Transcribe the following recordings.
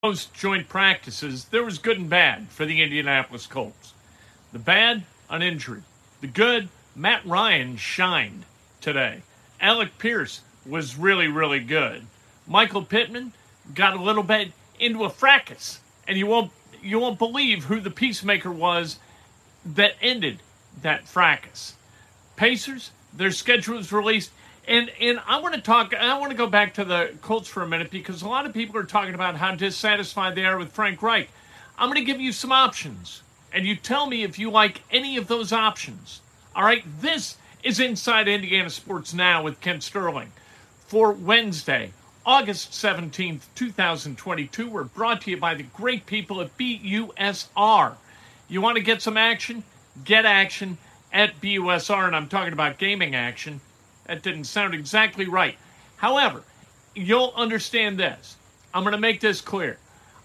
post joint practices, there was good and bad for the Indianapolis Colts. The bad, an injury. The good, Matt Ryan shined today. Alec Pierce was really, really good. Michael Pittman got a little bit into a fracas, and you won't you won't believe who the peacemaker was that ended that fracas. Pacers, their schedule was released. And and I want to talk I want to go back to the Colts for a minute because a lot of people are talking about how dissatisfied they are with Frank Reich. I'm going to give you some options and you tell me if you like any of those options. All right, this is Inside Indiana Sports Now with Kent Sterling for Wednesday, August 17th, 2022. We're brought to you by the great people at BUSR. You want to get some action? Get action at BUSR, and I'm talking about gaming action. That didn't sound exactly right. However, you'll understand this. I'm going to make this clear.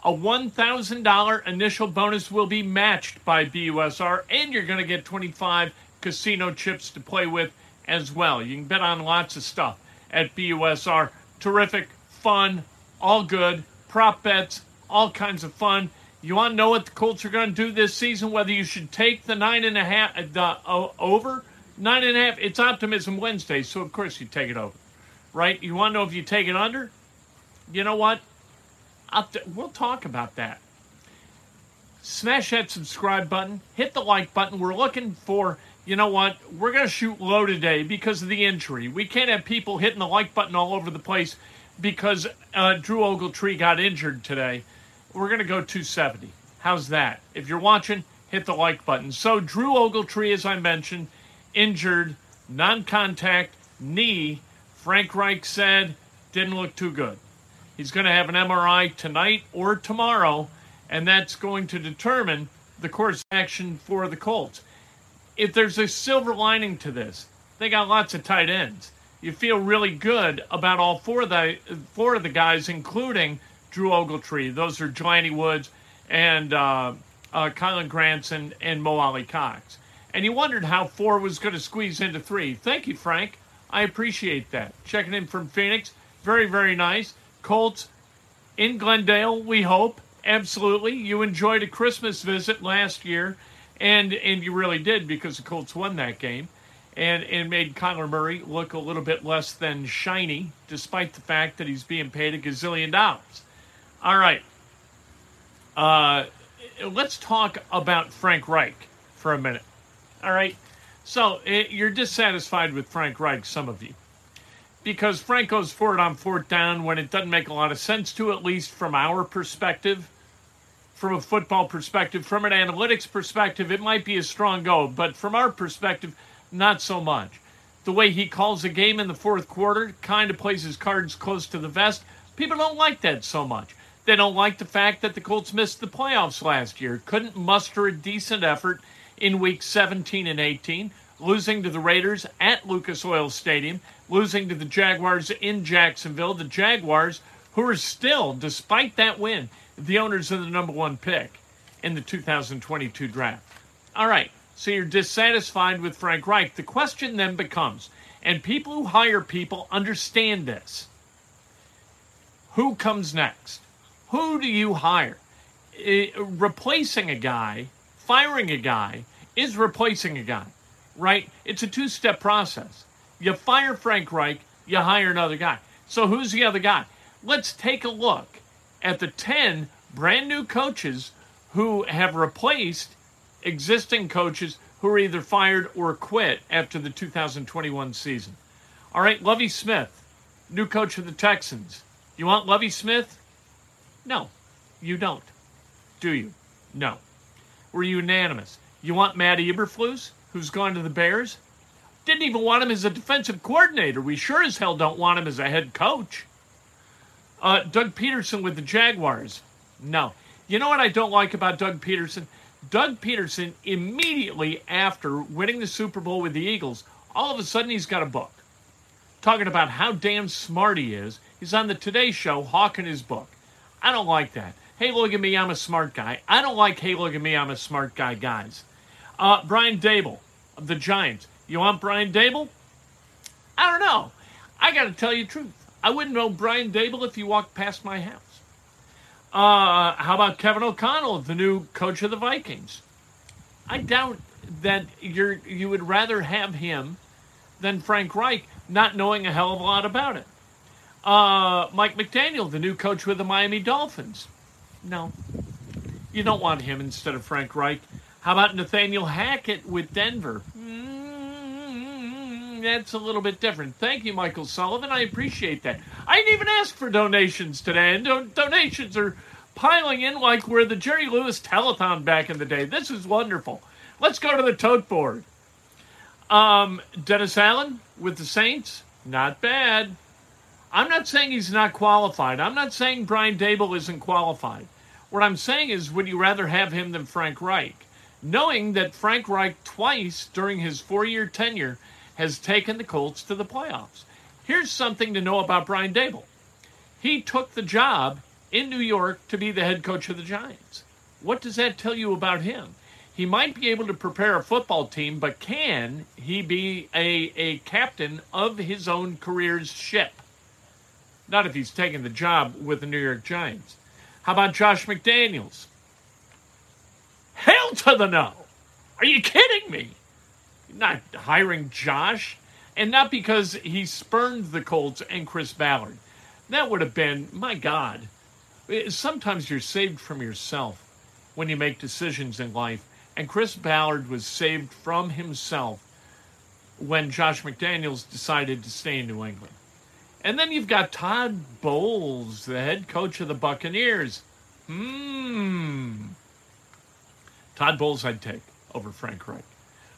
A $1,000 initial bonus will be matched by BUSR, and you're going to get 25 casino chips to play with as well. You can bet on lots of stuff at BUSR. Terrific, fun, all good, prop bets, all kinds of fun. You want to know what the Colts are going to do this season? Whether you should take the nine and a half, the uh, over nine and a half. It's Optimism Wednesday, so of course you take it over, right? You want to know if you take it under? You know what? To, we'll talk about that. Smash that subscribe button, hit the like button. We're looking for, you know what? We're going to shoot low today because of the injury. We can't have people hitting the like button all over the place because uh, Drew Ogletree got injured today. We're going to go 270. How's that? If you're watching, hit the like button. So, Drew Ogletree, as I mentioned, injured, non contact, knee. Frank Reich said didn't look too good. He's going to have an MRI tonight or tomorrow, and that's going to determine the course of action for the Colts. If there's a silver lining to this, they got lots of tight ends. You feel really good about all four of the four of the guys, including Drew Ogletree. Those are Jelani Woods and uh, uh, Kylen Granson and Mo Alie-Cox. And you wondered how four was going to squeeze into three. Thank you, Frank. I appreciate that. Checking in from Phoenix. Very, very nice. Colts in Glendale, we hope. Absolutely. You enjoyed a Christmas visit last year, and and you really did because the Colts won that game and, and made Kyler Murray look a little bit less than shiny, despite the fact that he's being paid a gazillion dollars. All right. Uh, let's talk about Frank Reich for a minute. All right. So eh, you're dissatisfied with Frank Reich, some of you because Frank goes for it on fourth down when it doesn't make a lot of sense to, at least from our perspective, from a football perspective, from an analytics perspective, it might be a strong go, but from our perspective, not so much. The way he calls a game in the fourth quarter kind of plays his cards close to the vest. People don't like that so much. They don't like the fact that the Colts missed the playoffs last year, couldn't muster a decent effort in week 17 and 18 losing to the Raiders at Lucas Oil Stadium, losing to the Jaguars in Jacksonville. The Jaguars, who are still, despite that win, the owners of the number one pick in the 2022 draft. All right, so you're dissatisfied with Frank Reich. The question then becomes, and people who hire people understand this who comes next? Who do you hire? Uh, replacing a guy, firing a guy, is replacing a guy right? It's a two step process. You fire Frank Reich, you hire another guy. So who's the other guy? Let's take a look at the 10 brand new coaches who have replaced existing coaches who are either fired or quit after the 2021 season. All right, Lovie Smith, new coach of the Texans. You want Lovie Smith? No, you don't. Do you? No. We're unanimous. You want Matt Eberflus? who's gone to the Bears. Didn't even want him as a defensive coordinator. We sure as hell don't want him as a head coach. Uh, Doug Pederson with the Jaguars. No. You know what I don't like about Doug Pederson? Doug Pederson, immediately after winning the Super Bowl with the Eagles, all of a sudden he's got a book talking about how damn smart he is. He's on the Today Show hawking his book. I don't like that. Hey, look at me, I'm a smart guy. I don't like, hey, look at me, I'm a smart guy, guys. Uh, Brian Daboll of the Giants. You want Brian Daboll? I don't know. I got to tell you the truth. I wouldn't know Brian Daboll if he walked past my house. Uh, how about Kevin O'Connell, the new coach of the Vikings? I doubt that you're you would rather have him than Frank Reich, not knowing a hell of a lot about it. Uh, Mike McDaniel, the new coach with the Miami Dolphins. No, you don't want him instead of Frank Reich. How about Nathaniel Hackett with Denver? Mm, that's a little bit different. Thank you, Michael Sullivan. I appreciate that. I didn't even ask for donations today, and do- donations are piling in like we're the Jerry Lewis telethon back in the day. This is wonderful. Let's go to the tote board. Um, Dennis Allen with the Saints, not bad. I'm not saying he's not qualified. I'm not saying Brian Daboll isn't qualified. What I'm saying is, would you rather have him than Frank Reich? Knowing that Frank Reich twice during his four year tenure has taken the Colts to the playoffs. Here's something to know about Brian Daboll He took the job in New York to be the head coach of the Giants. What does that tell you about him? He might be able to prepare a football team, but can he be a, a captain of his own career's ship? Not if he's taking the job with the New York Giants. How about Josh McDaniels? Hell to the no! Are you kidding me? Not hiring Josh, and not because he spurned the Colts and Chris Ballard. That would have been, my God. Sometimes you're saved from yourself when you make decisions in life. And Chris Ballard was saved from himself when Josh McDaniels decided to stay in New England. And then you've got Todd Bowles, the head coach of the Buccaneers. Hmm. Todd Bowles I'd take over Frank Reich.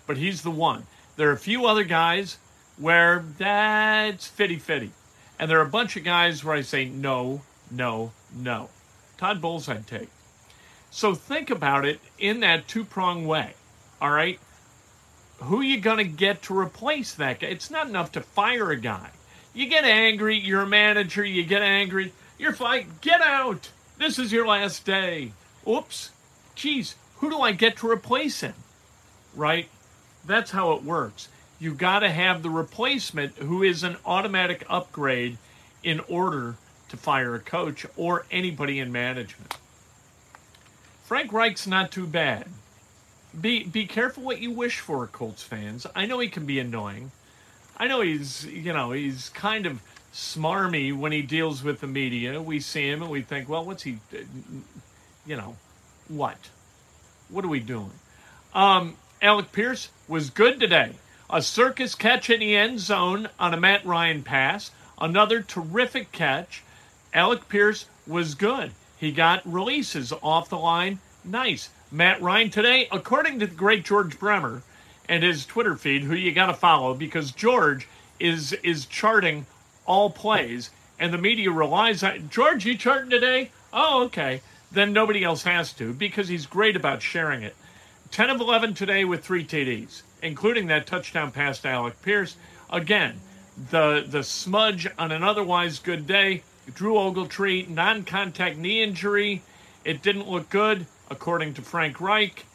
But he's the one. There are a few other guys where that's fitty fitty. And there are a bunch of guys where I say no, no, no. Todd Bowles I'd take. So think about it in that two prong way. All right? Who you going to get to replace that guy? It's not enough to fire a guy. You get angry, you're a manager, you get angry, you're fight, get out. This is your last day. Oops. Geez, who do I get to replace him? Right? That's how it works. You got to have the replacement who is an automatic upgrade in order to fire a coach or anybody in management. Frank Reich's not too bad. Be be careful what you wish for, Colts fans. I know he can be annoying. I know he's, you know, he's kind of smarmy when he deals with the media. We see him and we think, well, what's he, you know, what? What are we doing? Um, Alec Pierce was good today. A circus catch in the end zone on a Matt Ryan pass. Another terrific catch. Alec Pierce was good. He got releases off the line. Nice. Matt Ryan today, according to the great George Bremer, and his Twitter feed, who you got to follow because George is is charting all plays, and the media relies on George. You charting today? Oh, okay. Then nobody else has to because he's great about sharing it. 10 of 11 today with three TDs, including that touchdown pass to Alec Pierce. Again, the the smudge on an otherwise good day. Drew Ogletree, non-contact knee injury. It didn't look good, according to Frank Reich.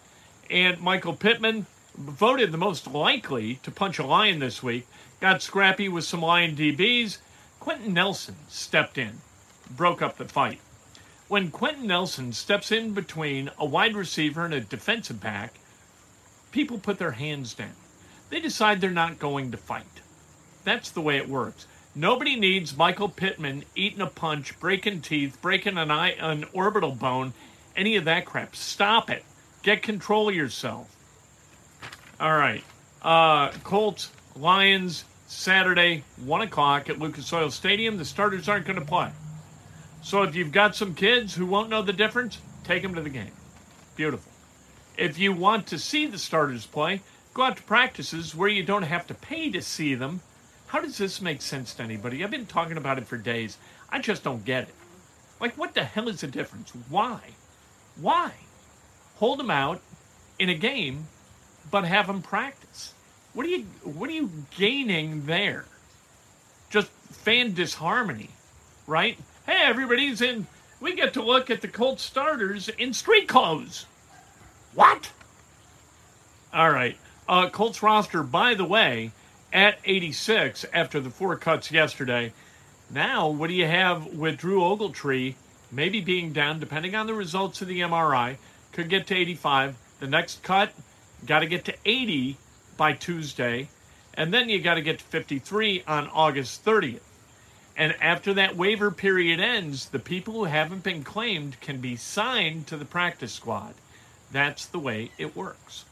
And Michael Pittman, voted the most likely to punch a lion this week, got scrappy with some lion DBs. Quenton Nelson stepped in, broke up the fight. When Quenton Nelson steps in between a wide receiver and a defensive back, people put their hands down. They decide they're not going to fight. That's the way it works. Nobody needs Michael Pittman eating a punch, breaking teeth, breaking an eye, an orbital bone, any of that crap. Stop it. Get control of yourself. All right. Uh, Colts, Lions, Saturday, 1 o'clock at Lucas Oil Stadium. The starters aren't going to play. So if you've got some kids who won't know the difference, take them to the game. Beautiful. If you want to see the starters play, go out to practices where you don't have to pay to see them. How does this make sense to anybody? I've been talking about it for days. I just don't get it. Like, what the hell is the difference? Why? Why? Hold them out in a game but have them practice. What are you what are you gaining there? Just fan disharmony, right? Hey, everybody's in. We get to look at the Colts starters in street clothes. What? All right. Uh, Colts roster, by the way, at 86 after the four cuts yesterday. Now, what do you have with Drew Ogletree maybe being down, depending on the results of the MRI, could get to 85. The next cut, got to get to 80 by Tuesday. And then you got to get to 53 on August 30th. And after that waiver period ends, the people who haven't been claimed can be signed to the practice squad. That's the way it works.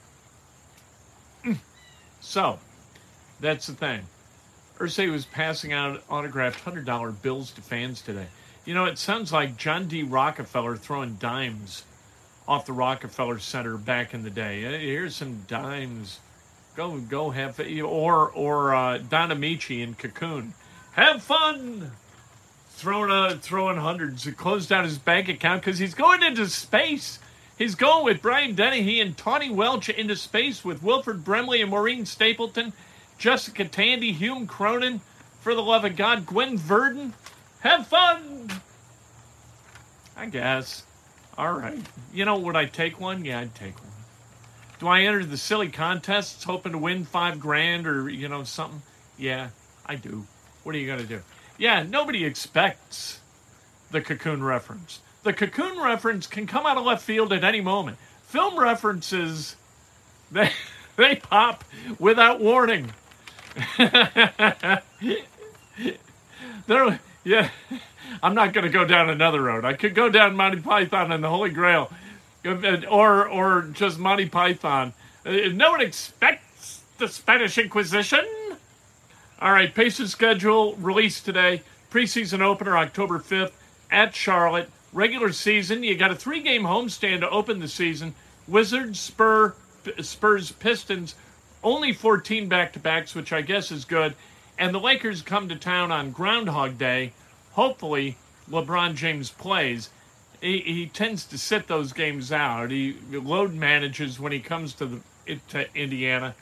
So, that's the thing. Irsay was passing out autographed $100 bills to fans today. You know, it sounds like John D. Rockefeller throwing dimes off the Rockefeller Center back in the day. Here's some dimes. Go, go have or or uh, Don Ameche in Cocoon. Have fun. Throwing throwing hundreds. He closed out his bank account because he's going into space. He's going with Brian Dennehy and Tahnee Welch into space with Wilford Brimley and Maureen Stapleton, Jessica Tandy, Hume Cronyn, for the love of God, Gwen Verdon. Have fun! I guess. All right. You know, would I take one? Yeah, I'd take one. Do I enter the silly contests hoping to win five grand or, you know, something? Yeah, I do. What are you going to do? Yeah, nobody expects the cocoon reference. The cocoon reference can come out of left field at any moment. Film references, they, they pop without warning. there, yeah, I'm not going to go down another road. I could go down Monty Python and the Holy Grail, or or just Monty Python. Uh, no one expects the Spanish Inquisition. All right, Pacers schedule released today. Preseason opener October 5th at Charlotte. Regular season, you got a three game homestand to open the season. Wizards, Spur, Spurs, Pistons, only 14 back to backs, which I guess is good. And the Lakers come to town on Groundhog Day. Hopefully, LeBron James plays. He, he tends to sit those games out. He load manages when he comes to the to Indiana.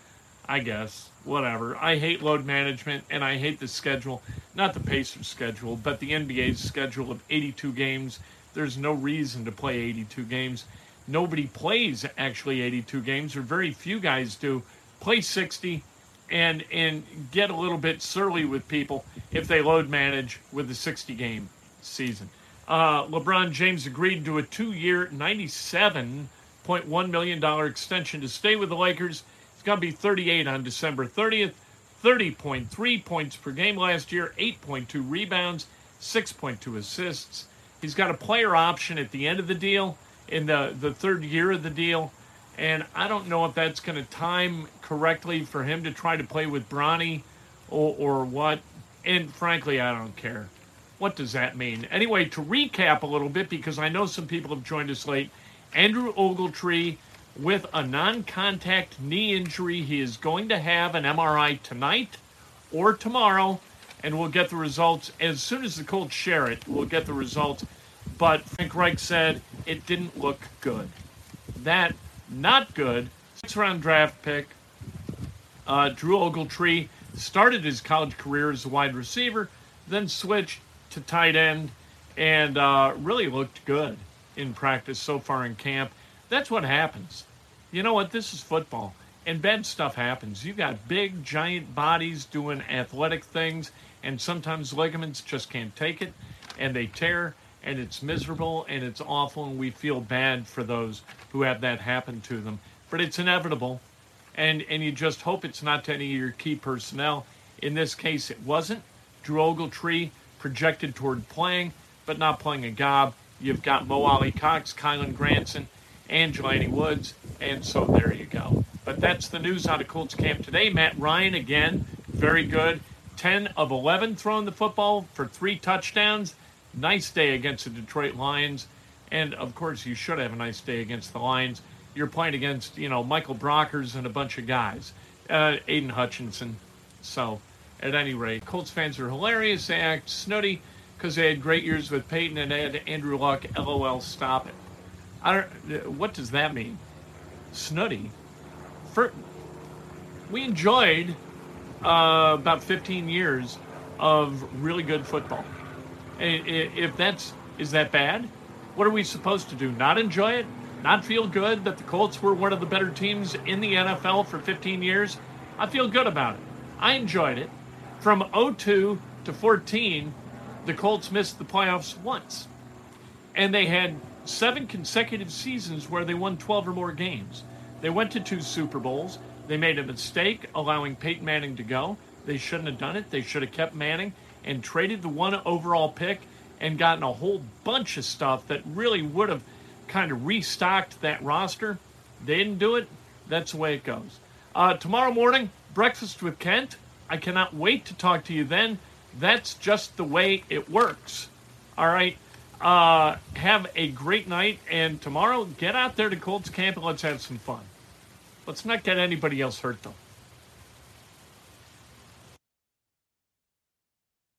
I guess whatever. I hate load management and I hate the schedule, not the Pacers schedule, but the NBA's schedule of 82 games there's no reason to play 82 games. Nobody plays actually 82 games, or very few guys do. Play 60 and and get a little bit surly with people if they load manage with the 60 game season. Uh, LeBron James agreed to a two-year, 97.1 million dollar extension to stay with the Lakers. Going to be 38 on December 30th. 30.3 points per game last year, 8.2 rebounds, 6.2 assists. He's got a player option at the end of the deal, in the, the third year of the deal. And I don't know if that's going to time correctly for him to try to play with Bronny or, or what. And frankly, I don't care. What does that mean? Anyway, to recap a little bit, because I know some people have joined us late, Andrew Ogletree with a non contact knee injury. He is going to have an MRI tonight or tomorrow, and we'll get the results as soon as the Colts share it. We'll get the results but Frank Reich said it didn't look good. That, not good. Six round draft pick. Uh, Drew Ogletree started his college career as a wide receiver, then switched to tight end, and uh, really looked good in practice so far in camp. That's what happens. You know what? This is football, and bad stuff happens. You got big, giant bodies doing athletic things, and sometimes ligaments just can't take it, and they tear and it's miserable and it's awful and we feel bad for those who have that happen to them. But it's inevitable and and you just hope it's not to any of your key personnel. In this case it wasn't. Drew ogletree projected toward playing but not playing a gob. You've got mo alie-cox Kylen granson and jelani woods and so there you go but that's the news out of colts camp today matt ryan again very good 10 of 11 throwing the football for three touchdowns nice day against the Detroit Lions. And of course, you should have a nice day against the Lions. You're playing against, you know, Michael Brockers and a bunch of guys, uh, Aidan Hutchinson. So, at any rate, Colts fans are hilarious. They act snooty because they had great years with Peyton and had Andrew Luck. LOL, stop it. I don't. What does that mean? Snooty. For, we enjoyed uh, about 15 years of really good football. If that's is that bad? What are we supposed to do? Not enjoy it? Not feel good that the Colts were one of the better teams in the NFL for 15 years? I feel good about it. I enjoyed it. From 02 to 14, the Colts missed the playoffs once. And they had seven consecutive seasons where they won 12 or more games. They went to two Super Bowls. They made a mistake allowing Peyton Manning to go. They shouldn't have done it. They should have kept Manning and traded the one overall pick and gotten a whole bunch of stuff that really would have kind of restocked that roster. They didn't do it. That's the way it goes. Uh, tomorrow morning, breakfast with Kent. I cannot wait to talk to you then. That's just the way it works. All right. Uh, have a great night. And tomorrow, get out there to Colts camp and let's have some fun. Let's not get anybody else hurt, though.